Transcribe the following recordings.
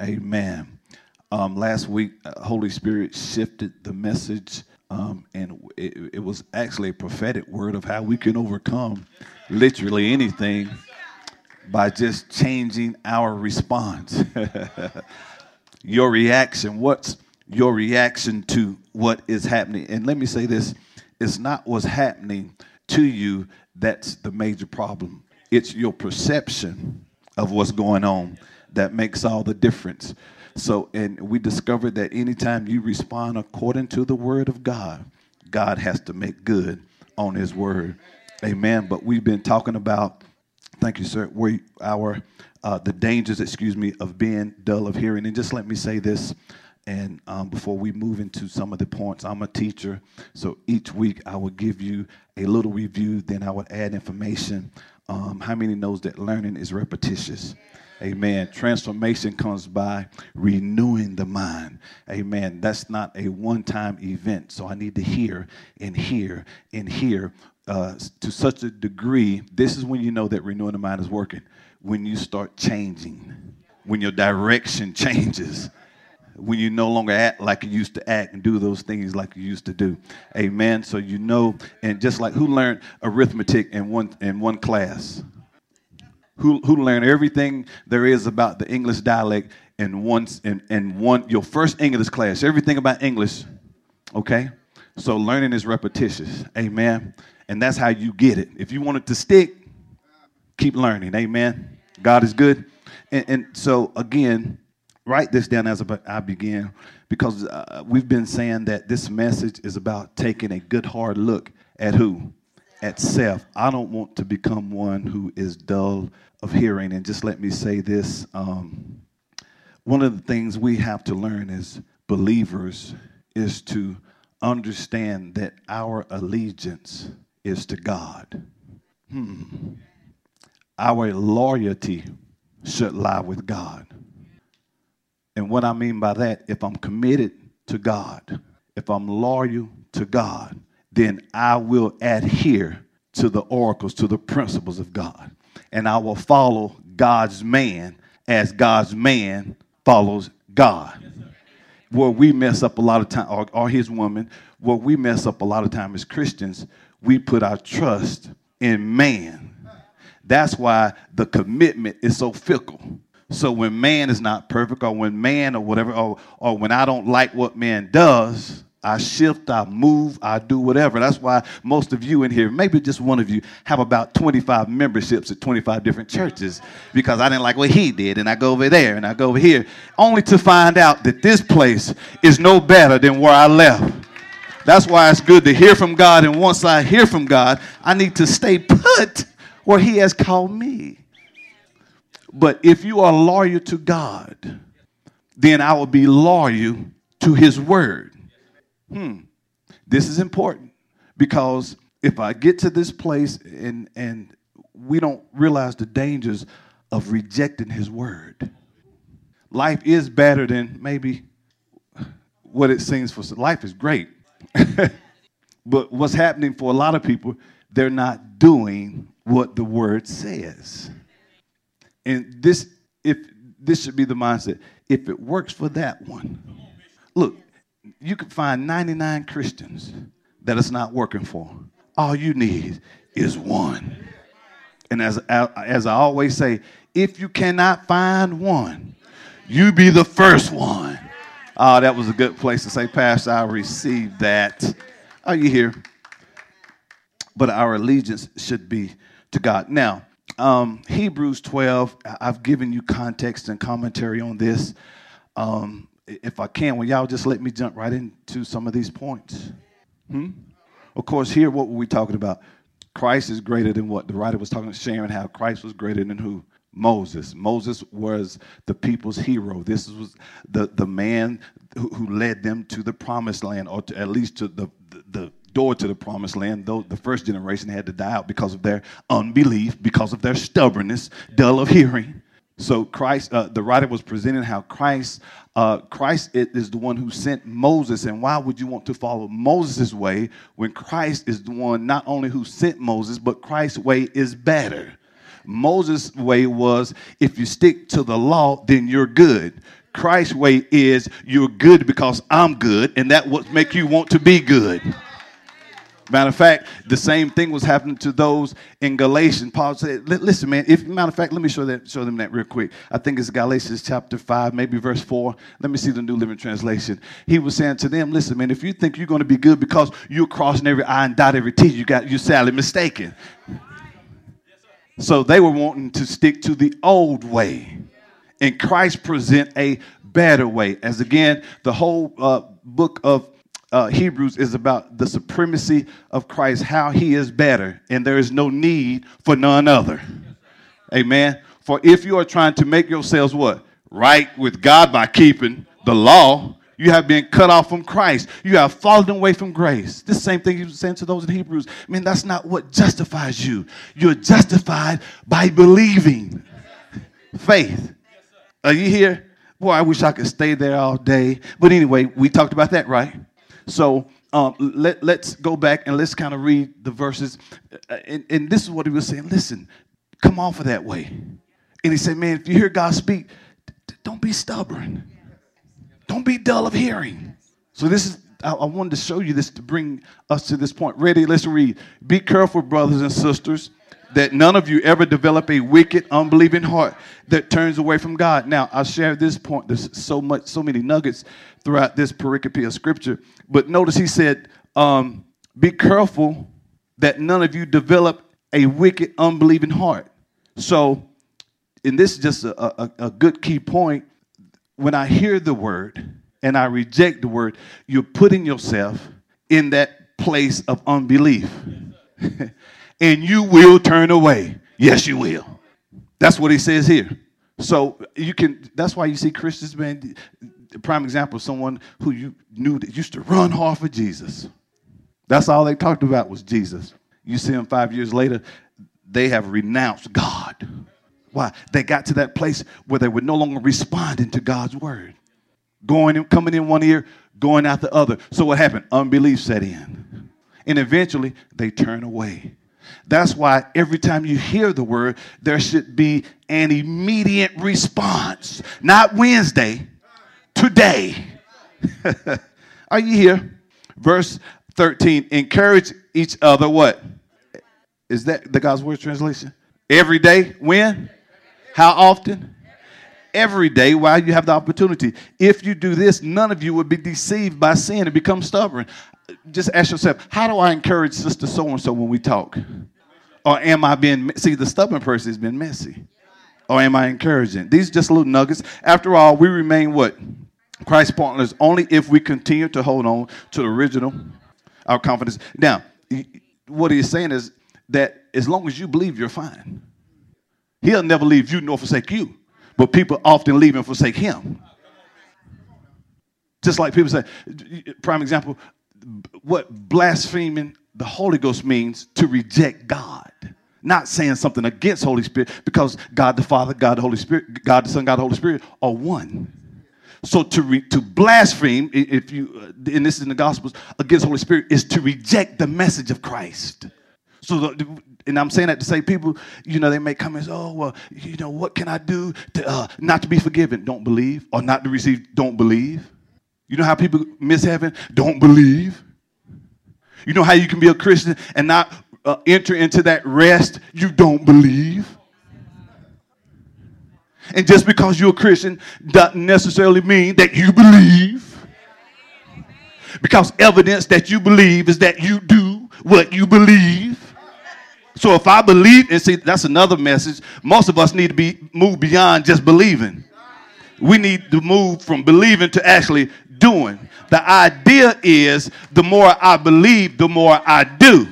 Amen. Um, last week, uh, Holy Spirit shifted the message, um, and it, it was actually a prophetic word of how we can overcome literally anything by just changing our response. your reaction, what's your reaction to what is happening? And let me say this it's not what's happening to you that's the major problem, it's your perception of what's going on that makes all the difference. So, and we discovered that anytime you respond according to the word of God, God has to make good on his word. Amen. But we've been talking about, thank you, sir, we, our, uh, the dangers, excuse me, of being dull of hearing. And just let me say this, and um, before we move into some of the points, I'm a teacher, so each week I will give you a little review, then I would add information. Um, how many knows that learning is repetitious? Amen. Transformation comes by renewing the mind. Amen. That's not a one time event. So I need to hear and hear and hear uh, to such a degree. This is when you know that renewing the mind is working. When you start changing, when your direction changes when you no longer act like you used to act and do those things like you used to do. Amen. So you know, and just like who learned arithmetic in one in one class? Who who learned everything there is about the English dialect in one in, in one your first English class, everything about English. Okay? So learning is repetitious. Amen. And that's how you get it. If you want it to stick, keep learning. Amen. God is good. And, and so again, write this down as I begin because uh, we've been saying that this message is about taking a good hard look at who? At self. I don't want to become one who is dull of hearing. And just let me say this um, one of the things we have to learn as believers is to understand that our allegiance is to God. Hmm. Our loyalty should lie with God. And what I mean by that, if I'm committed to God, if I'm loyal to God, then I will adhere to the oracles, to the principles of God. And I will follow God's man as God's man follows God. where we mess up a lot of time, or, or his woman, where we mess up a lot of time as Christians, we put our trust in man. That's why the commitment is so fickle. So when man is not perfect, or when man or whatever, or, or when I don't like what man does, I shift, I move, I do whatever. That's why most of you in here, maybe just one of you, have about 25 memberships at 25 different churches because I didn't like what he did. And I go over there and I go over here, only to find out that this place is no better than where I left. That's why it's good to hear from God. And once I hear from God, I need to stay put where he has called me. But if you are loyal to God, then I will be loyal to his word. Hmm. This is important because if I get to this place and, and we don't realize the dangers of rejecting his word, life is better than maybe what it seems for life is great. but what's happening for a lot of people, they're not doing what the word says. And this, if this should be the mindset, if it works for that one, look, you can find 99 Christians that it's not working for. All you need is one. And as, as I always say, if you cannot find one, you be the first one. Oh, that was a good place to say, Pastor, I received that. Are you here? But our allegiance should be to God. Now, um, Hebrews 12, I've given you context and commentary on this. Um, if I can, will y'all just let me jump right into some of these points? Hmm? Of course, here, what were we talking about? Christ is greater than what? The writer was talking, sharing how Christ was greater than who? Moses. Moses was the people's hero. This was the, the man who, who led them to the promised land, or to, at least to the, the, the door to the promised land, though the first generation had to die out because of their unbelief, because of their stubbornness, dull of hearing. So Christ, uh, the writer was presenting how Christ, uh, Christ is the one who sent Moses, and why would you want to follow Moses' way when Christ is the one not only who sent Moses, but Christ's way is better. Moses' way was if you stick to the law, then you're good. Christ's way is you're good because I'm good, and that what make you want to be good. Matter of fact, the same thing was happening to those in Galatians. Paul said, "Listen, man. If matter of fact, let me show that show them that real quick. I think it's Galatians chapter five, maybe verse four. Let me see the New Living Translation. He was saying to them, "Listen, man. If you think you're going to be good because you're crossing every I and dot every T, you got you're sadly mistaken." So they were wanting to stick to the old way, and Christ present a better way. As again, the whole uh, book of uh, Hebrews is about the supremacy of Christ, how he is better, and there is no need for none other. Amen. For if you are trying to make yourselves what? Right with God by keeping the law, you have been cut off from Christ. You have fallen away from grace. This same thing he was saying to those in Hebrews. I mean, that's not what justifies you. You're justified by believing. Faith. Are you here? Boy, I wish I could stay there all day. But anyway, we talked about that, right? So um, let, let's go back and let's kind of read the verses. Uh, and, and this is what he was saying. Listen, come off of that way. And he said, man, if you hear God speak, don't be stubborn. Don't be dull of hearing. So this is I, I wanted to show you this to bring us to this point. Ready? Let's read. Be careful, brothers and sisters, that none of you ever develop a wicked, unbelieving heart that turns away from God. Now, I'll share this point. There's so much, so many nuggets throughout this pericope of scripture. But notice he said, um, be careful that none of you develop a wicked, unbelieving heart. So, and this is just a, a, a good key point. When I hear the word and I reject the word, you're putting yourself in that place of unbelief. and you will turn away. Yes, you will. That's what he says here. So you can. That's why you see Christians, man. Prime example: of someone who you knew that used to run hard for Jesus. That's all they talked about was Jesus. You see them five years later, they have renounced God. Why? They got to that place where they were no longer responding to God's word, going and coming in one ear, going out the other. So what happened? Unbelief set in, and eventually they turn away. That's why every time you hear the word, there should be an immediate response. Not Wednesday, today. Are you here? Verse 13 encourage each other what? Is that the God's word translation? Every day. When? How often? Every day while you have the opportunity. If you do this, none of you would be deceived by sin and become stubborn just ask yourself, how do I encourage Sister So and so when we talk? Or am I being, see, the stubborn person has been messy. Or am I encouraging? These are just little nuggets. After all, we remain what? Christ partners only if we continue to hold on to the original, our confidence. Now, what he's saying is that as long as you believe, you're fine. He'll never leave you nor forsake you. But people often leave and forsake him. Just like people say, prime example, what blaspheming the Holy Ghost means to reject God. Not saying something against Holy Spirit because God the Father, God the Holy Spirit, God the Son, God the Holy Spirit are one. So to re, to blaspheme, if you uh, and this is in the Gospels against Holy Spirit, is to reject the message of Christ. So, the, and I'm saying that to say people, you know, they make comments. Oh, well, you know, what can I do to uh, not to be forgiven? Don't believe, or not to receive? Don't believe. You know how people miss heaven? Don't believe. You know how you can be a Christian and not uh, enter into that rest? You don't believe. And just because you're a Christian doesn't necessarily mean that you believe. Because evidence that you believe is that you do what you believe. So if I believe, and see, that's another message. Most of us need to be moved beyond just believing. We need to move from believing to actually doing. The idea is the more I believe, the more I do.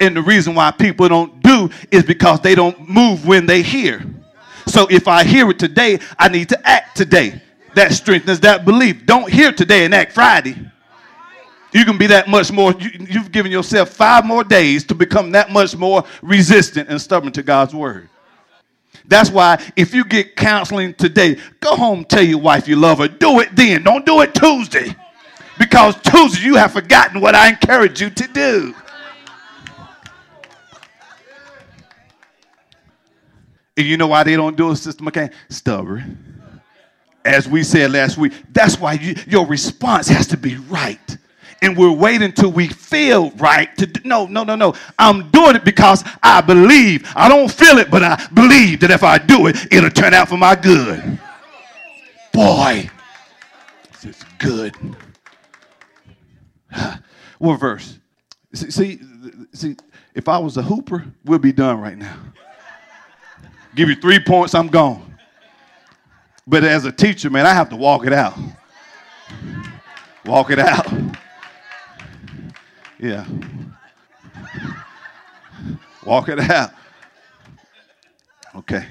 And the reason why people don't do is because they don't move when they hear. So if I hear it today, I need to act today. That strengthens that belief. Don't hear today and act Friday. You can be that much more, you, have given yourself five more days to become that much more resistant and stubborn to God's word. That's why if you get counseling today, go home, tell your wife you love her. Do it then. Don't do it Tuesday. Because Tuesday you have forgotten what I encourage you to do. And you know why they don't do it, Sister McCain? Stubborn. As we said last week, that's why you, your response has to be right. And we're waiting till we feel right to do, no no no no. I'm doing it because i believe. I don't feel it but i believe that if i do it it'll turn out for my good. Boy this is good. What verse? See, see if i was a hooper we'll be done right now give you three points i'm gone but as a teacher man i have to walk it out walk it out yeah. Walk it out. Okay.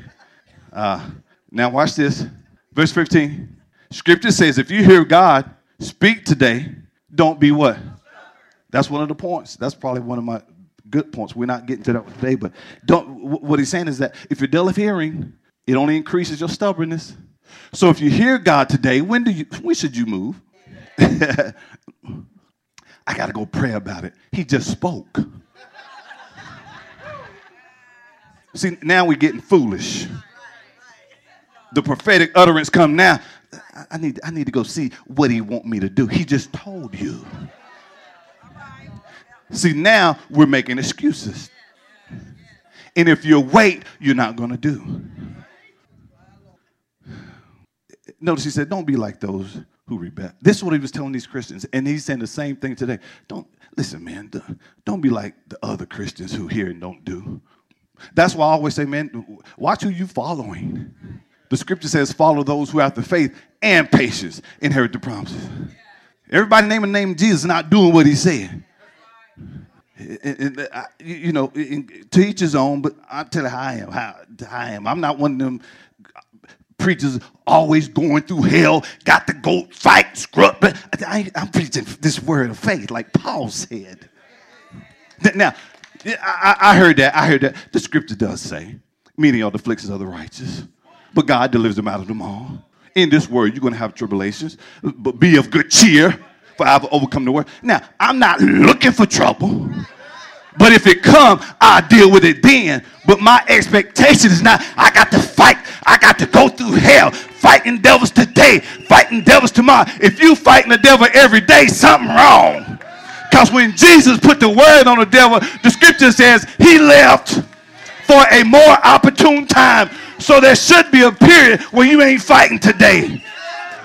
Uh, now, watch this. Verse 15. Scripture says, if you hear God speak today, don't be what? That's one of the points. That's probably one of my good points. We're not getting to that today, but don't. What he's saying is that if you're dull of hearing, it only increases your stubbornness. So if you hear God today, when do you? When should you move? I got to go pray about it. He just spoke. See, now we're getting foolish. The prophetic utterance come now. I need, I need to go see what he want me to do. He just told you. See, now we're making excuses. And if you wait, you're not going to do. Notice he said, don't be like those who rebel. This is what he was telling these Christians, and he's saying the same thing today. Don't listen, man. Don't be like the other Christians who hear and don't do. That's why I always say, man, watch who you're following. The scripture says, follow those who have the faith and patience inherit the promises. Everybody naming the name Jesus not doing what he said. You know, to his own, but I'll tell you how I am. How, how I am. I'm not one of them preachers always going through hell, got to go fight, scrub. But I, am preaching this word of faith, like Paul said. Now, I, I heard that. I heard that. The scripture does say, many are the afflictions of the righteous, but God delivers them out of them all. In this world, you're going to have tribulations, but be of good cheer, for I've overcome the world. Now, I'm not looking for trouble. But if it come, I'll deal with it then. But my expectation is not, I got to fight. I got to go through hell, fighting devils today, fighting devils tomorrow. If you fighting the devil every day, something wrong. Because when Jesus put the word on the devil, the scripture says he left for a more opportune time. So there should be a period where you ain't fighting today.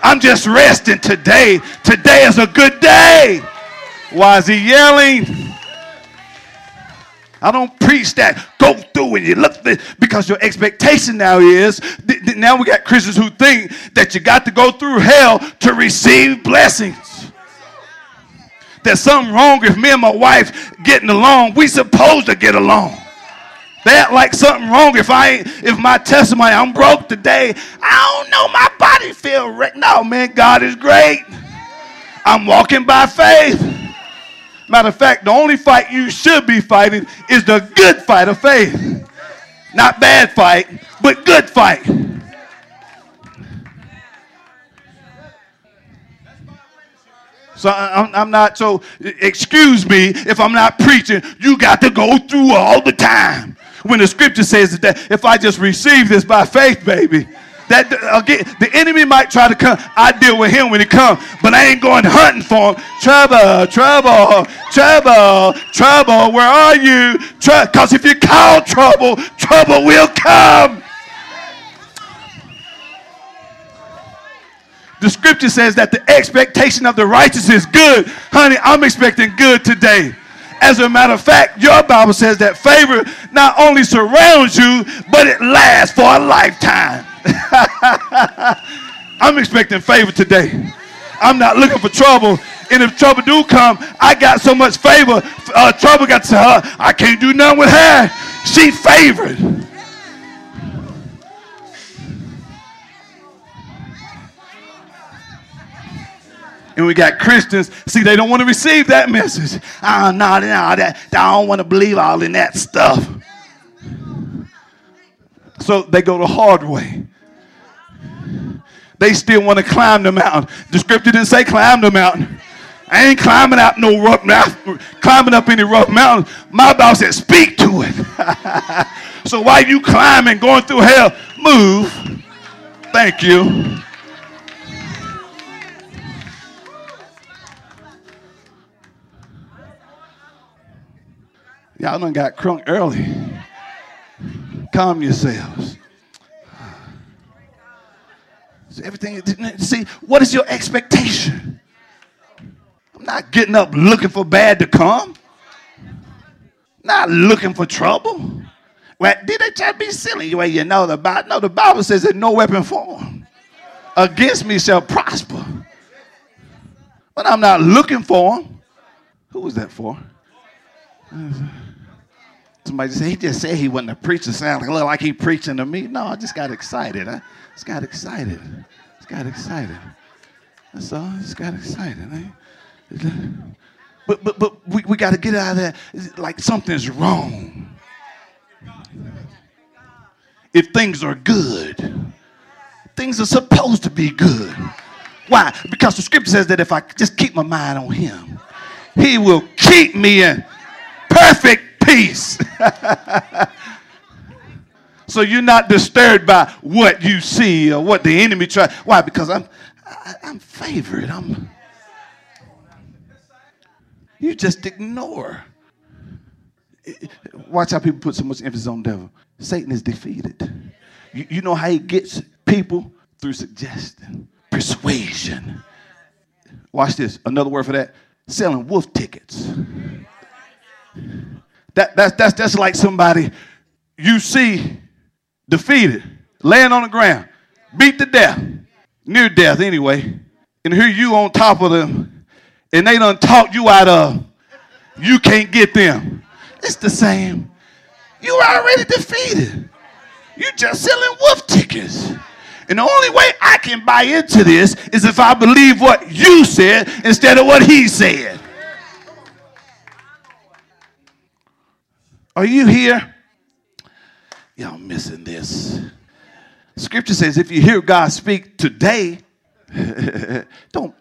I'm just resting today. Today is a good day. Why is he yelling? I don't preach that. Go through and you look this because your expectation now is th- th- now we got Christians who think that you got to go through hell to receive blessings. There's something wrong if me and my wife getting along. We supposed to get along. They act like something wrong if I ain't, if my testimony, I'm broke today. I don't know, my body feel right. No, man, God is great. I'm walking by faith. Matter of fact, the only fight you should be fighting is the good fight of faith. Not bad fight, but good fight. So I'm, I'm, not, so excuse me if I'm not preaching. You got to go through all the time. When the scripture says that if I just receive this by faith, baby, that again, the enemy might try to come. I deal with him when he comes, but I ain't going hunting for him. Trouble, trouble, trouble, trouble. Where are you? Because if you call trouble, trouble will come. The scripture says that the expectation of the righteous is good. Honey, I'm expecting good today. As a matter of fact, your Bible says that favor not only surrounds you, but it lasts for a lifetime. I'm expecting favor today. I'm not looking for trouble. And if trouble do come, I got so much favor. Uh, trouble got to her. I can't do nothing with her. She favored. And we got Christians, see, they don't want to receive that message. Oh, no, no, that, I don't want to believe all in that stuff. So they go the hard way. They still want to climb the mountain. The scripture didn't say climb the mountain. I ain't climbing up no rough mountain, climbing up any rough mountain. My Bible said, speak to it. so while you climbing, going through hell, move. Thank you. Y'all done got crunk early. Calm yourselves. Everything, see, what is your expectation? I'm not getting up looking for bad to come. Not looking for trouble. Well, did they try to be silly? Well, you know the Bible. No, the Bible says that no weapon formed against me shall prosper. But I'm not looking for them. Who was that for? Somebody said, he just said he wasn't a preacher. Sound like, like he preaching to me. No, I just got excited. I just got excited. Just got excited. That's all. I just got excited. Eh? But, but, but we, we got to get out of there like something's wrong. If things are good, things are supposed to be good. Why? Because the scripture says that if I just keep my mind on him, he will keep me in perfect peace. so you're not disturbed by what you see or what the enemy tries. Why? Because I'm I, am i am favored. I'm you just ignore. Watch how people put so much emphasis on devil. Satan is defeated. You, you know how he gets people? Through suggestion, persuasion. Watch this. Another word for that selling wolf tickets. That, that's, that's, that's like somebody you see defeated, laying on the ground, beat to death, near death anyway, and here you on top of them, and they done talk you out of, you can't get them. It's the same. You already defeated. You just selling wolf tickets. And the only way I can buy into this is if I believe what you said instead of what he said. Are you here? Y'all missing this. Scripture says if you hear God speak today, don't,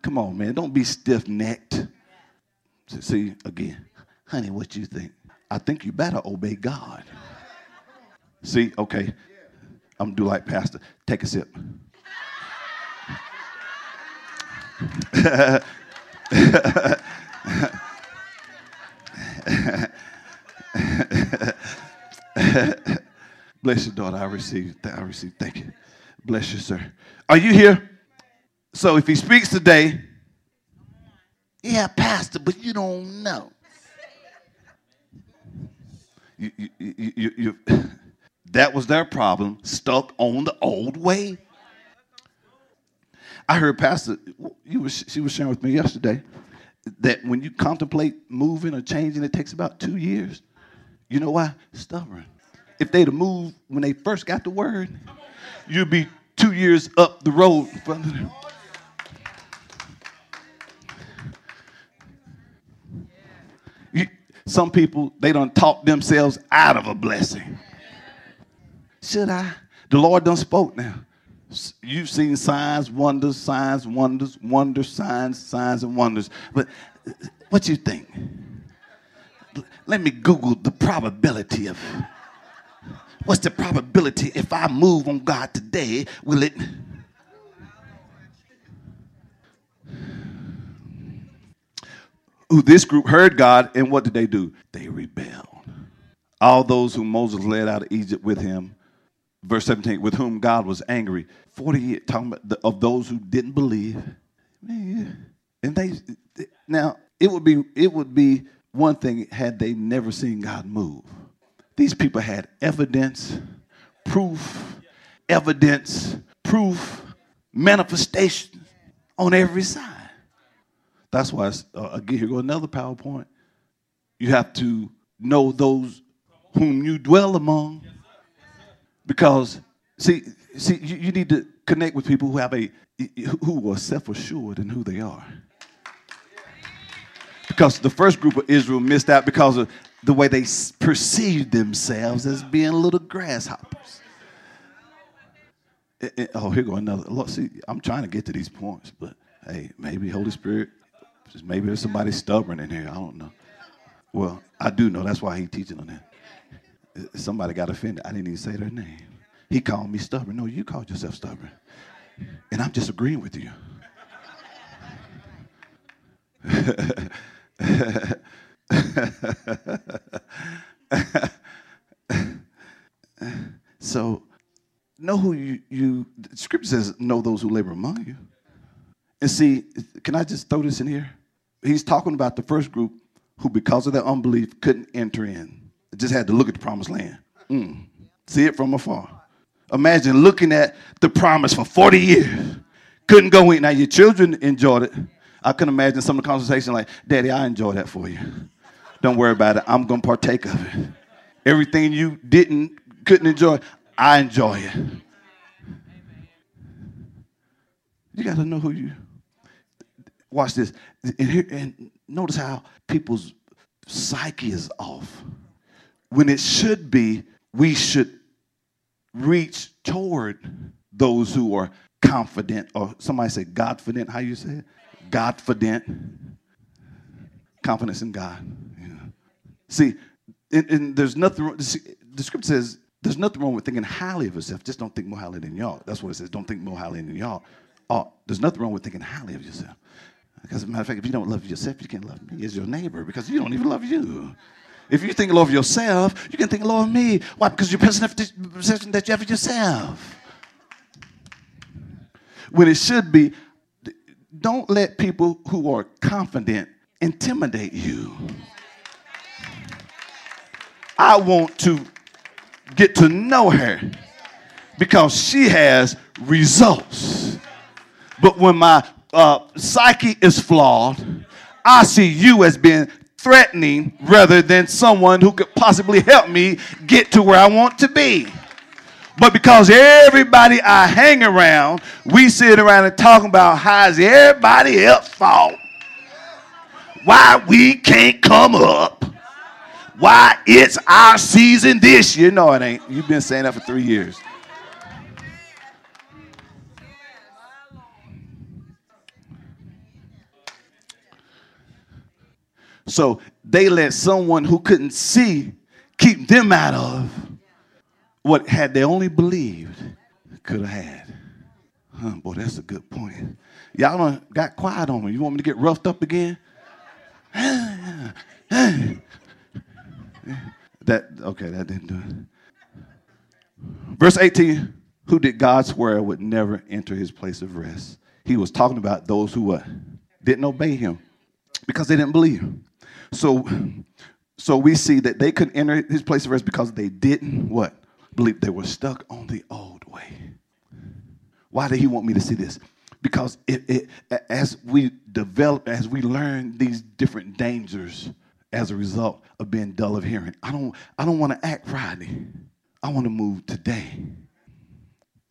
come on, man, don't be stiff necked. See, again, honey, what you think? I think you better obey God. See, okay, I'm gonna do like Pastor. Take a sip. Bless your daughter. I receive. That I receive. Thank you. Bless you, sir. Are you here? So if he speaks today, yeah, pastor, but you don't know. You, you, you, you, that was their problem, stuck on the old way. I heard Pastor, you was, she was sharing with me yesterday that when you contemplate moving or changing, it takes about two years. You know why? Stubborn. If they'd have moved when they first got the word, you'd be two years up the road from them. Some people, they don't talk themselves out of a blessing. Should I? The Lord done spoke now. You've seen signs, wonders, signs, wonders, wonders, signs, signs, and wonders. But uh, what you think? Let me Google the probability of what's the probability if I move on God today, will it? Who this group heard God, and what did they do? They rebelled. All those whom Moses led out of Egypt with him, verse 17, with whom God was angry. 40 years, talking about the, of those who didn't believe. And they now it would be it would be one thing had they never seen God move. These people had evidence, proof, evidence, proof, manifestation on every side. That's why, uh, again, here go another PowerPoint. You have to know those whom you dwell among. Because, see, see, you, you need to connect with people who have a who are self assured in who they are. Because the first group of Israel missed out because of the way they perceived themselves as being little grasshoppers. It, it, oh, here go another. Look, see, I'm trying to get to these points, but hey, maybe Holy Spirit, maybe there's somebody stubborn in here. I don't know. Well, I do know. That's why he's teaching on that. Eh, somebody got offended. I didn't even say their name. He called me stubborn. No, you called yourself stubborn. And I'm just agreeing with you. so know who you, you scripture says know those who labor among you. And see can i just throw this in here? He's talking about the first group who because of their unbelief couldn't enter in. Just had to look at the promised land. Mm. see it from afar. Imagine looking at the promise for 40 years. Couldn't go in. Now your children enjoyed it i can imagine some of the conversation like daddy i enjoy that for you don't worry about it. I'm to partake of it. Everything you didn't, couldn't enjoy, I enjoy it. You got to know who you. Watch this. And, here, and notice how people's psyche is off. When it should be, we should reach toward those who are confident, or somebody say Godfident. How you say it? Godfident. Confidence in God. See, and, and there's nothing wrong. The scripture says there's nothing wrong with thinking highly of yourself. Just don't think more highly than y'all. That's what it says. Don't think more highly than y'all. Oh, there's nothing wrong with thinking highly of yourself. Because, as a matter of fact, if you don't love yourself, you can't love me as your neighbor because you don't even love you. If you think low of yourself, you can think low of me. Why? Because you're perception that you have of yourself. When it should be, don't let people who are confident intimidate you. I want to get to know her because she has results. But when my uh, psyche is flawed, I see you as being threatening rather than someone who could possibly help me get to where I want to be. But because everybody I hang around, we sit around and talking about how is everybody else fault, why we can't come up, why it's our season this year. No, it ain't. You've been saying that for three years. So they let someone who couldn't see keep them out of what had they only believed could have had. Huh, boy, that's a good point. Y'all done got quiet on me. You want me to get roughed up again? That okay, that didn't do it. Verse 18, who did God swear would never enter his place of rest? He was talking about those who what? Didn't obey him because they didn't believe. So so we see that they couldn't enter his place of rest because they didn't what? Believe they were stuck on the old way. Why did he want me to see this? Because it, it, as we develop, as we learn these different dangers as a result of being dull of hearing. I don't, I don't want to act Friday. I want to move today.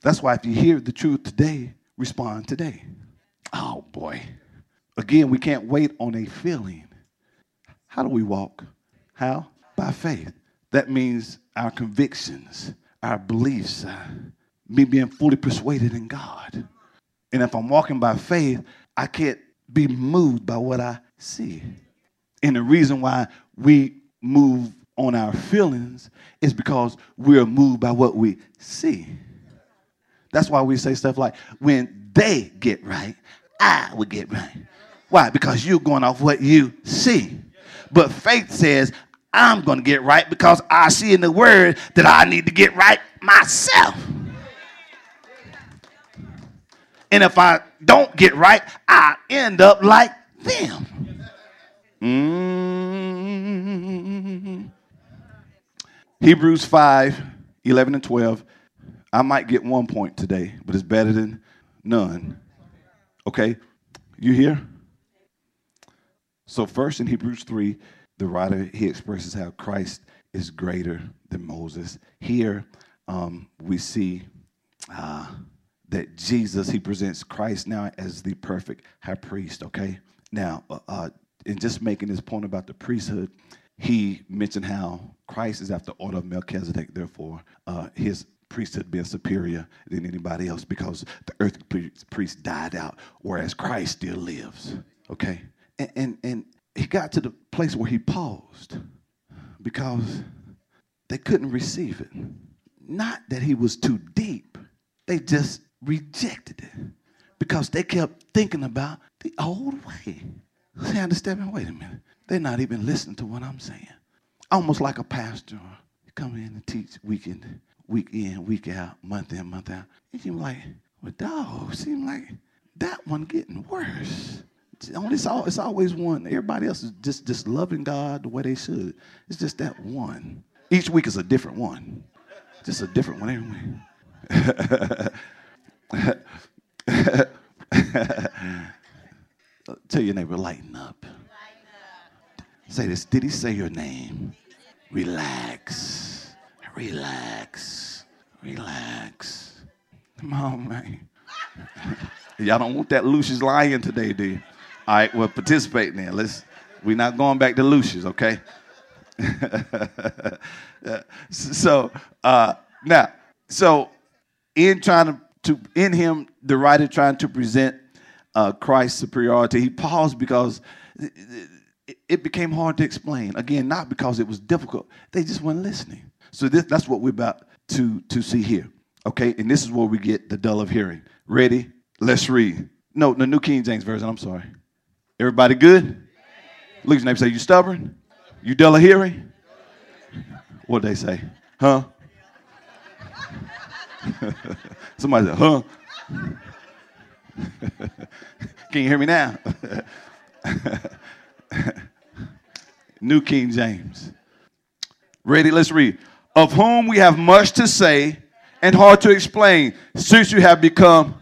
That's why if you hear the truth today, respond today. Oh boy. Again, we can't wait on a feeling. How do we walk? How? By faith. That means our convictions, our beliefs, uh, me being fully persuaded in God. And if I'm walking by faith, I can't be moved by what I see. And the reason why we move on our feelings is because we're moved by what we see. That's why we say stuff like, when they get right, I will get right. Why? Because you're going off what you see. But faith says, I'm going to get right because I see in the word that I need to get right myself. And if I don't get right, I end up like them. Mm-hmm. Hebrews 5 11 and 12. I might get one point today, but it's better than none. Okay? You here? So, first in Hebrews 3, the writer he expresses how Christ is greater than Moses. Here um, we see uh, that Jesus, he presents Christ now as the perfect high priest, okay? Now, uh, uh, in just making this point about the priesthood, he mentioned how Christ is after order of Melchizedek, therefore, uh, his priesthood being superior than anybody else because the earthly priest died out, whereas Christ still lives, okay? And, and, and he got to the place where he paused because they couldn't receive it. Not that he was too deep, they just rejected it because they kept thinking about the old way. See, understand me? Wait a minute. They're not even listening to what I'm saying. Almost like a pastor come in and teach week in, week in, week out, month in, month out. You seem like, well, dog, seem like that one getting worse. It's, all, it's always one. Everybody else is just, just loving God the way they should. It's just that one. Each week is a different one. Just a different one every week. Tell your neighbor, lighten up. Say this. Did he say your name? Relax. Relax. Relax. Come on, man. Y'all don't want that Lucius lion today, do you? All right, well, participate then. Let's. We're not going back to Lucius, okay? so uh, now, so in trying to, to in him, the writer trying to present uh, Christ's superiority, he paused because it, it became hard to explain. Again, not because it was difficult; they just weren't listening. So this, that's what we're about to to see here. Okay, and this is where we get the dull of hearing. Ready? Let's read. No, the New King James Version. I'm sorry. Everybody good? Look at your name. Say you stubborn. You dull of hearing. What they say? Huh? Somebody said, huh? Can you hear me now? New King James. Ready? Let's read. Of whom we have much to say and hard to explain, since you have become.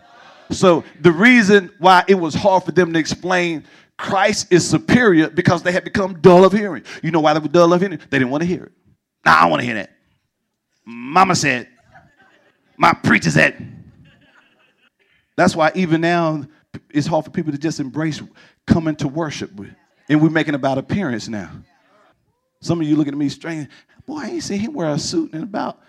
So, the reason why it was hard for them to explain Christ is superior because they had become dull of hearing. You know why they were dull of hearing? They didn't want to hear it. Nah, I want to hear that. Mama said, my preacher said. That's why even now it's hard for people to just embrace coming to worship. And we're making about appearance now. Some of you looking at me strange. Boy, I ain't seen him wear a suit in about.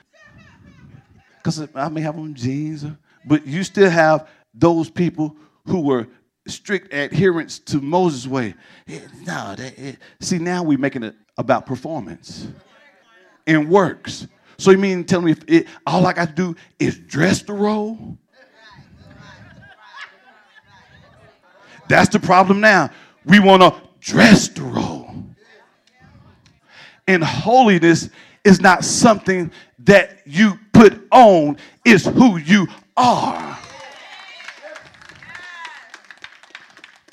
Because I may have on jeans, but you still have those people who were strict adherence to Moses' way. No, that, see, now we're making it about performance and works. So you mean tell me if it, all I got to do is dress the role? That's the problem now. We want to dress the role. And holiness is not something that you put on, it's who you are.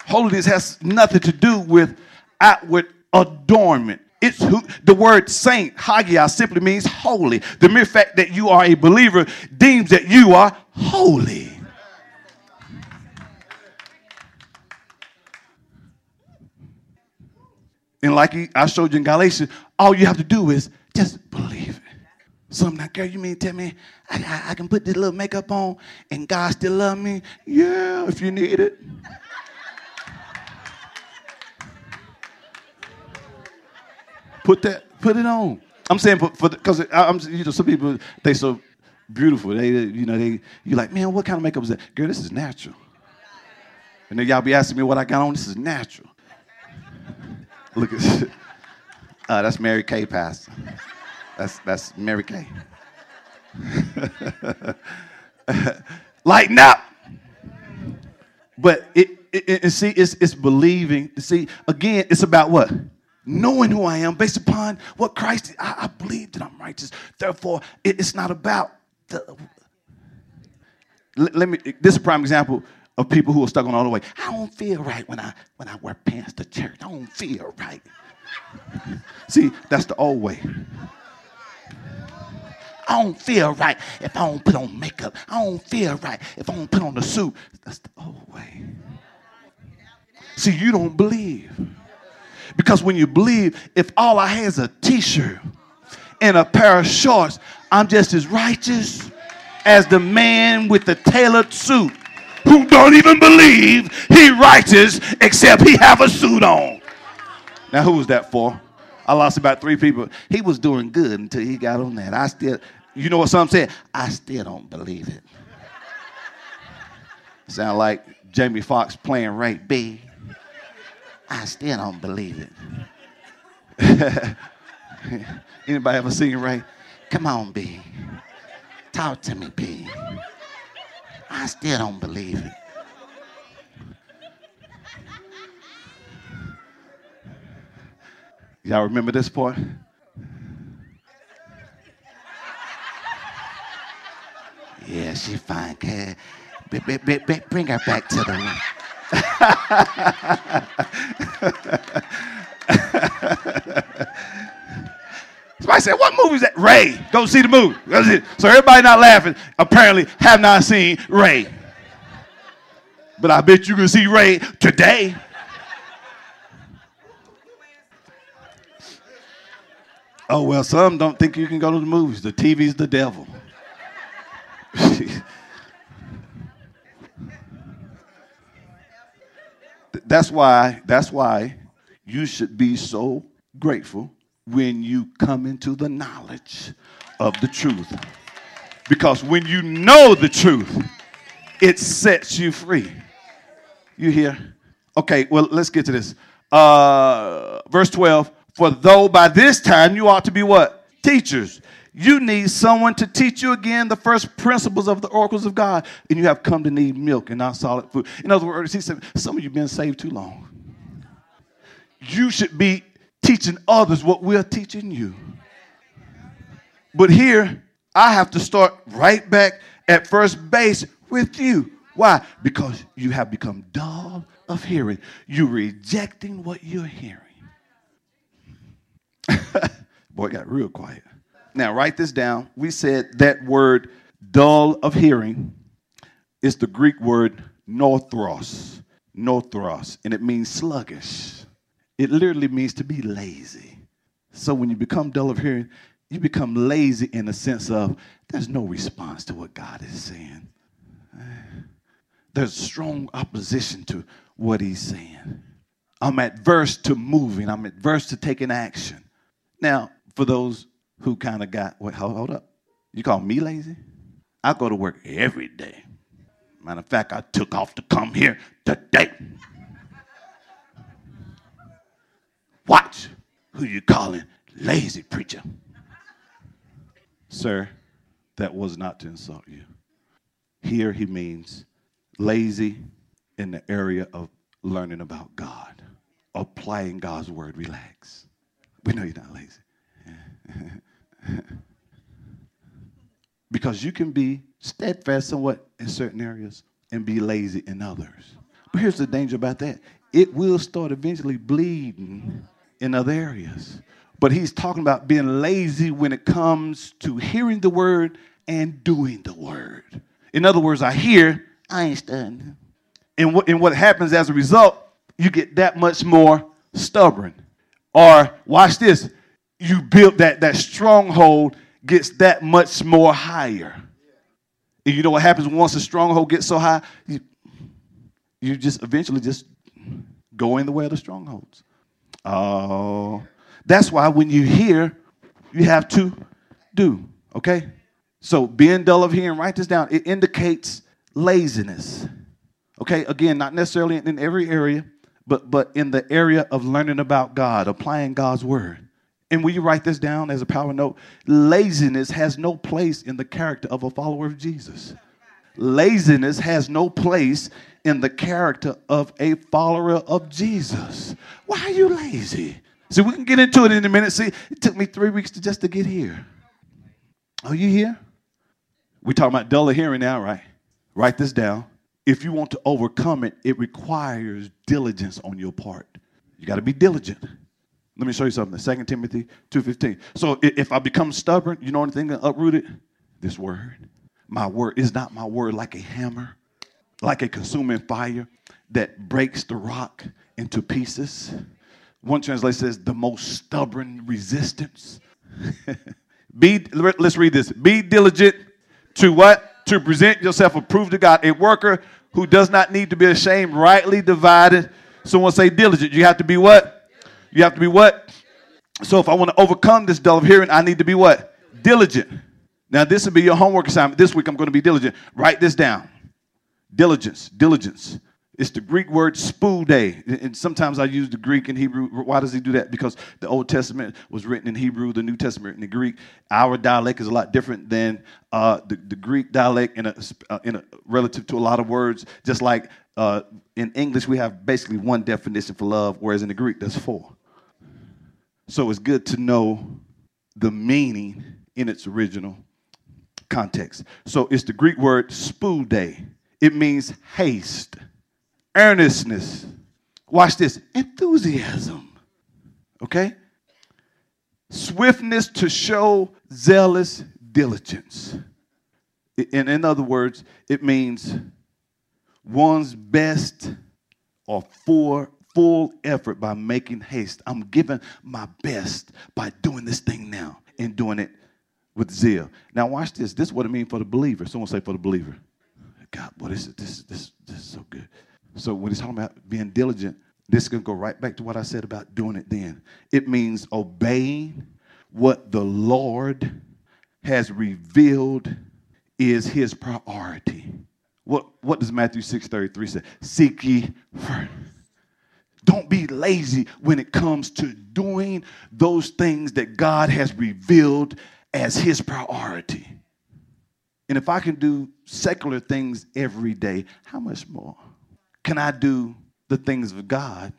Holiness has nothing to do with outward adornment. It's who the word saint, hagia, simply means holy. The mere fact that you are a believer deems that you are holy. And like I showed you in Galatians, all you have to do is just believe it. So I'm girl, you mean tell me I, I, I can put this little makeup on and God still love me? Yeah, if you need it. Put that, put it on. I'm saying for because I'm you know some people they so beautiful. They you know they you like man, what kind of makeup is that? Girl, this is natural. And then y'all be asking me what I got on. This is natural. Look at uh, that's Mary Kay, Pastor. That's that's Mary Kay. Lighten up. But it, it, it, see, it's, it's believing. See, again, it's about what? Knowing who I am based upon what Christ. I, I believe that I'm righteous. Therefore, it, it's not about the. Let, let me. This is a prime example of people who are stuck on all the way. I don't feel right when I when I wear pants to church. I don't feel right. See, that's the old way. I don't feel right if I don't put on makeup. I don't feel right if I don't put on the suit. That's the old way. See, you don't believe. Because when you believe, if all I have is a t shirt and a pair of shorts, I'm just as righteous as the man with the tailored suit who don't even believe he righteous except he have a suit on. Now, who was that for? I lost about three people. He was doing good until he got on that. I still, you know what some said? I still don't believe it. Sound like Jamie Foxx playing Ray B. I still don't believe it. Anybody ever seen Ray? Come on, B. Talk to me, B. I still don't believe it. Y'all remember this part? Yeah, she fine. Bring her back to the room. Somebody said, What movie is that? Ray. Go see the movie. So everybody not laughing, apparently have not seen Ray. But I bet you can see Ray today. Oh, well, some don't think you can go to the movies. The TV's the devil. that's why, that's why you should be so grateful when you come into the knowledge of the truth. Because when you know the truth, it sets you free. You hear? Okay, well, let's get to this. Uh, verse 12 For though by this time you ought to be what? Teachers. You need someone to teach you again the first principles of the oracles of God, and you have come to need milk and not solid food. In other words, he said, Some of you have been saved too long. You should be teaching others what we're teaching you. But here, I have to start right back at first base with you. Why? Because you have become dull of hearing. You're rejecting what you're hearing. Boy, got real quiet. Now, write this down. We said that word dull of hearing is the Greek word nothros, nothros, and it means sluggish. It literally means to be lazy. So when you become dull of hearing, you become lazy in the sense of there's no response to what God is saying. There's strong opposition to what he's saying. I'm adverse to moving. I'm adverse to taking action. Now, for those who kind of got, wait, hold, hold up. You call me lazy? I go to work every day. Matter of fact, I took off to come here today. Watch who you calling lazy preacher. Sir, that was not to insult you. Here he means lazy in the area of learning about God, applying God's word. Relax. We know you're not lazy. because you can be steadfast somewhat in certain areas and be lazy in others. But here's the danger about that it will start eventually bleeding in other areas. But he's talking about being lazy when it comes to hearing the word and doing the word. In other words, I hear, I ain't studying. And what, and what happens as a result, you get that much more stubborn. Or watch this, you build that, that stronghold gets that much more higher. And you know what happens once the stronghold gets so high? You, you just eventually just go in the way of the strongholds. Oh, that's why when you hear, you have to do. Okay? So being dull of hearing, write this down. It indicates laziness. Okay, again, not necessarily in every area, but but in the area of learning about God, applying God's word. And will you write this down as a power note? Laziness has no place in the character of a follower of Jesus. Laziness has no place in the character of a follower of Jesus. Why are you lazy? See, we can get into it in a minute. See, it took me three weeks to just to get here. Are you here? We're talking about dull of hearing now, right? Write this down. If you want to overcome it, it requires diligence on your part. You got to be diligent. Let me show you something. 2 Timothy 2.15. So if I become stubborn, you know anything that uproot it? This word. My word is not my word like a hammer like a consuming fire that breaks the rock into pieces. One translation says the most stubborn resistance. Be let's read this. Be diligent to what? to present yourself approved to God, a worker who does not need to be ashamed, rightly divided. Someone say diligent. You have to be what? You have to be what? So if I want to overcome this dull of hearing, I need to be what? Diligent. Now, this will be your homework assignment. This week, I'm going to be diligent. Write this down. Diligence, diligence. It's the Greek word spoude. And sometimes I use the Greek and Hebrew. Why does he do that? Because the Old Testament was written in Hebrew, the New Testament in the Greek. Our dialect is a lot different than uh, the, the, Greek dialect in a, uh, in a, relative to a lot of words. Just like uh, in English, we have basically one definition for love, whereas in the Greek, there's four. So it's good to know the meaning in its original context. So it's the Greek word spoude. It means haste earnestness. Watch this enthusiasm. Okay? Swiftness to show zealous diligence. In, in other words, it means one's best or for full effort by making haste. I'm giving my best by doing this thing now and doing it with zeal. Now watch this. This is what it means for the believer. Someone say for the believer. God, boy, this, is this, this, this is so good. So when he's talking about being diligent, this is going to go right back to what I said about doing it then. It means obeying what the Lord has revealed is his priority. What, what does Matthew 6.33 say? Seek ye first. Don't be lazy when it comes to doing those things that God has revealed as his priority. And if I can do secular things every day, how much more? can I do the things of God?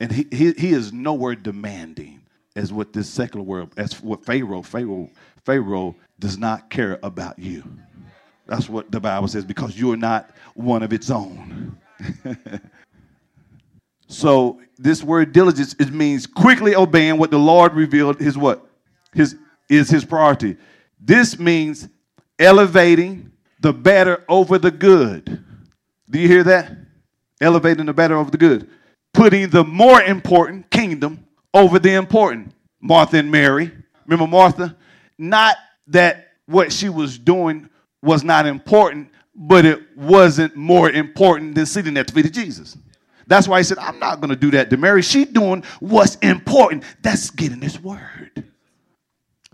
And he, he, he is nowhere demanding as what this secular world, as what Pharaoh, Pharaoh, Pharaoh does not care about you. That's what the Bible says, because you're not one of its own. so this word diligence, it means quickly obeying what the Lord revealed his what? His is his priority. This means elevating the better over the good. Do you hear that? elevating the better over the good, putting the more important kingdom over the important. Martha and Mary. Remember Martha? Not that what she was doing was not important, but it wasn't more important than sitting at the feet of Jesus. That's why he said, I'm not going to do that to Mary. She's doing what's important. That's getting his word.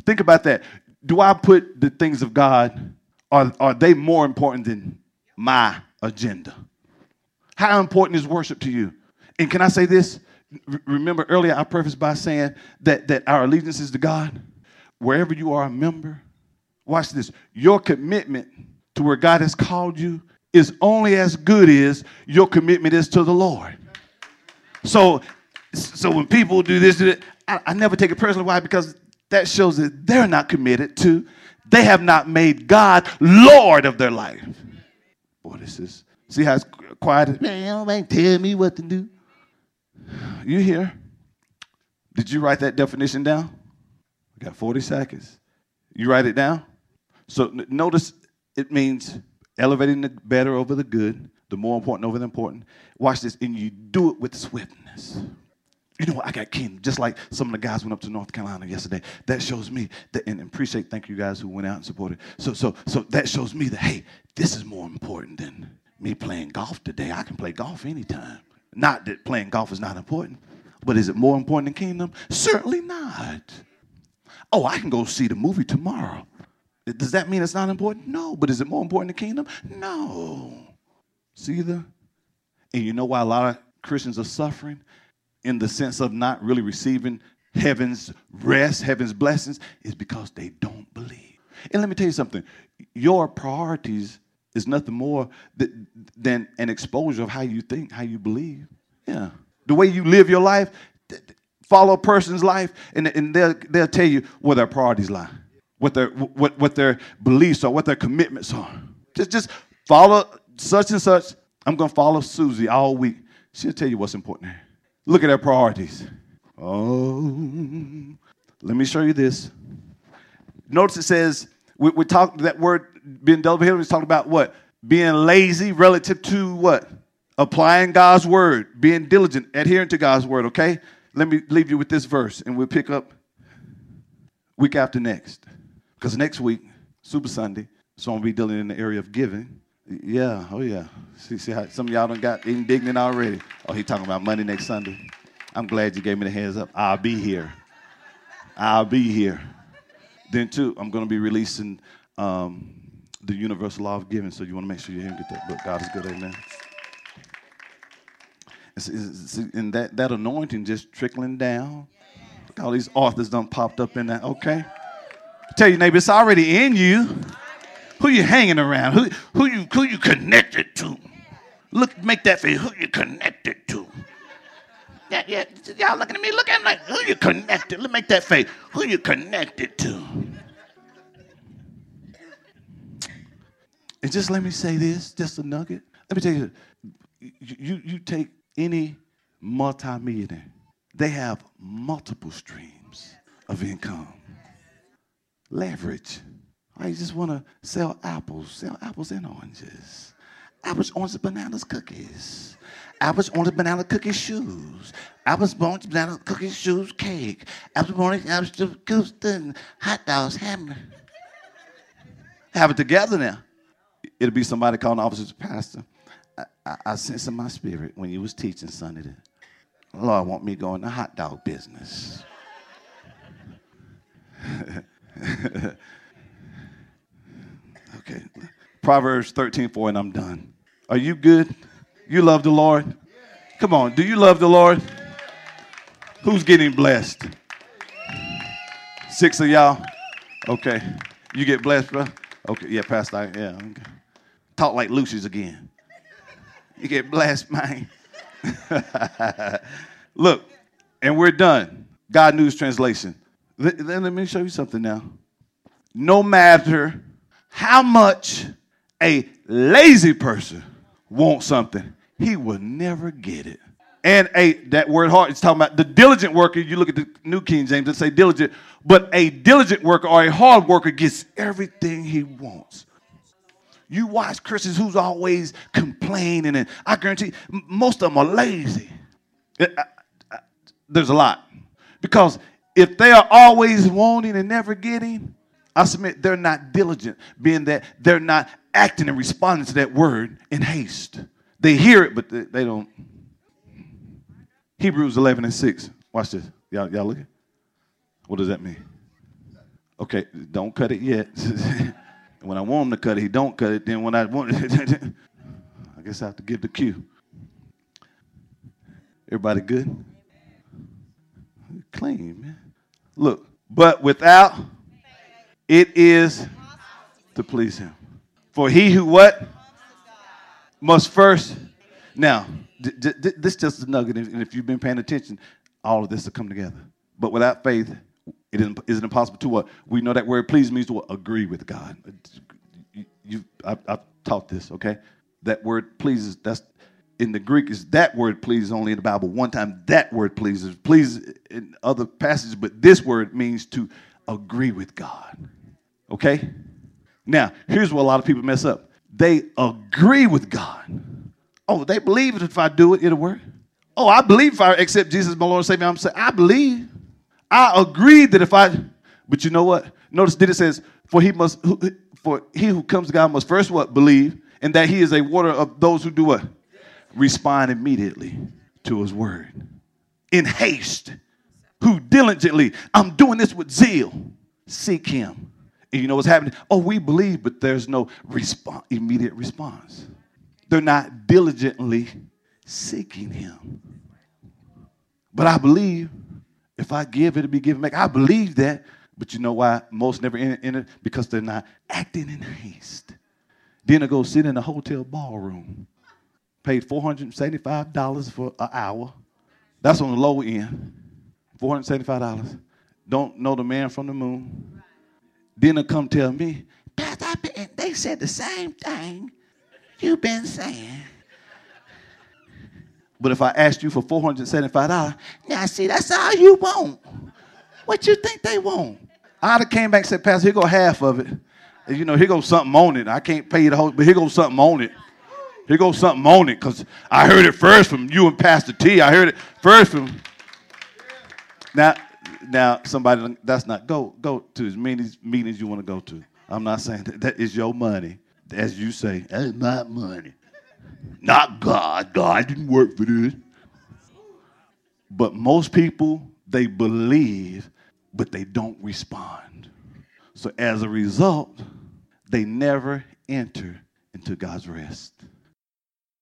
Think about that. Do I put the things of God, are, are they more important than my agenda? How important is worship to you? And can I say this? Remember earlier I prefaced by saying that, that our allegiance is to God. Wherever you are a member, watch this. Your commitment to where God has called you is only as good as your commitment is to the Lord. So, so when people do this, I, I never take it personally. Why? Because that shows that they're not committed to, they have not made God Lord of their life. Boy, this is See how it's quiet? Man, man, tell me what to do. You here? Did you write that definition down? We got 40 seconds. You write it down? So notice it means elevating the better over the good, the more important over the important. Watch this, and you do it with swiftness. You know what? I got keen, just like some of the guys went up to North Carolina yesterday. That shows me that, and appreciate, thank you guys who went out and supported. So, so, so that shows me that hey, this is more important than me playing golf today. I can play golf anytime. Not that playing golf is not important, but is it more important than kingdom? Certainly not. Oh, I can go see the movie tomorrow. Does that mean it's not important? No. But is it more important than kingdom? No. See the? And you know why a lot of Christians are suffering? In the sense of not really receiving heaven's rest, heaven's blessings, is because they don't believe. And let me tell you something your priorities is nothing more than an exposure of how you think, how you believe. Yeah. The way you live your life, follow a person's life, and, and they'll, they'll tell you where their priorities lie, what their, what, what their beliefs are, what their commitments are. Just, just follow such and such. I'm going to follow Susie all week. She'll tell you what's important. Look at their priorities. Oh, let me show you this. Notice it says, we, we talked that word being double headed is talking about what? Being lazy relative to what? Applying God's word, being diligent, adhering to God's word, okay? Let me leave you with this verse and we'll pick up week after next. Because next week, Super Sunday, So I'm gonna be dealing in the area of giving. Yeah, oh yeah. See, see how some of y'all done got indignant already. Oh, he talking about money next Sunday. I'm glad you gave me the heads up. I'll be here. I'll be here. Then too, I'm gonna be releasing um, the universal law of giving. So you want to make sure you get that book. God is good, amen. And that, that anointing just trickling down. Look, all these authors done popped up in that. Okay. Tell your neighbor, it's already in you. Who you hanging around? Who, who you who you connected to? Look, make that face. Who you connected to? Yeah, yeah. Y'all looking at me, looking at me like, who you connected? Let me make that face. Who you connected to? And just let me say this, just a nugget. Let me tell you, you, you take any multimillionaire, they have multiple streams of income. Leverage. I just want to sell apples, sell apples and oranges. Apples, oranges, bananas, cookies. Apples, oranges, banana, cookies, shoes. Apples, oranges, banana, cookies, shoes, cake. Apples, oranges, apples, goose, hot dogs, hammer. Have it together now. It'll be somebody calling the officers, Pastor. I, I, I sense in my spirit when you was teaching Sunday that Lord want me going the hot dog business. okay. Proverbs 13, 4, and I'm done. Are you good? You love the Lord? Come on. Do you love the Lord? Who's getting blessed? Six of y'all? Okay. You get blessed, bro? Okay. Yeah, Pastor. Yeah. Okay. Talk like Lucius again. You get blessed, man. Look, and we're done. Good News Translation. Let, let me show you something now. No matter how much a lazy person wants something, he will never get it. And a that word hard is talking about the diligent worker. You look at the New King James, and say diligent, but a diligent worker or a hard worker gets everything he wants. You watch Christians who's always complaining, and I guarantee most of them are lazy. There's a lot. Because if they are always wanting and never getting, I submit they're not diligent, being that they're not acting and responding to that word in haste. They hear it, but they, don't. Hebrews 11 and 6. Watch this. Y'all, y'all looking? What does that mean? Okay, don't cut it yet. when I want him to cut it, he don't cut it. Then when I want it, I guess I have to give the cue. Everybody good? Clean, man. Look, but without it is to please him. For he who what? Must first. Now, d- d- this is just a nugget, and if you've been paying attention, all of this will come together. But without faith, it isn't, is impossible to what? We know that word please means to what? Agree with God. You, you, I, I've taught this, okay? That word pleases, that's in the Greek is that word please only in the Bible. One time that word pleases, please in other passages, but this word means to agree with God. Okay? Now, here's where a lot of people mess up. They agree with God. Oh, they believe if I do it, it'll work. Oh, I believe if I accept Jesus my Lord and Savior, I'm saying, I believe. I agree that if I, but you know what? Notice that it says, for he must, for he who comes to God must first what? Believe, and that he is a water of those who do what? Respond immediately to his word. In haste, who diligently, I'm doing this with zeal, seek him. And you know what's happening? Oh, we believe, but there's no response, immediate response. They're not diligently seeking him. But I believe if I give, it'll be given back. I believe that. But you know why most never enter? Because they're not acting in haste. Then they go sit in a hotel ballroom, paid $475 for an hour. That's on the low end. $475. Don't know the man from the moon. Then they come tell me, Pastor, they said the same thing you've been saying. But if I asked you for $475, now see, that's all you want. What you think they want? I'd have came back and said, Pastor, here go half of it. You know, here goes something on it. I can't pay you the whole, but here goes something on it. Here goes something on it, because I heard it first from you and Pastor T. I heard it first from. Now, now somebody that's not go go to as many meetings you want to go to. I'm not saying that, that is your money. As you say, that's my money. Not God. God didn't work for this. But most people, they believe, but they don't respond. So as a result, they never enter into God's rest.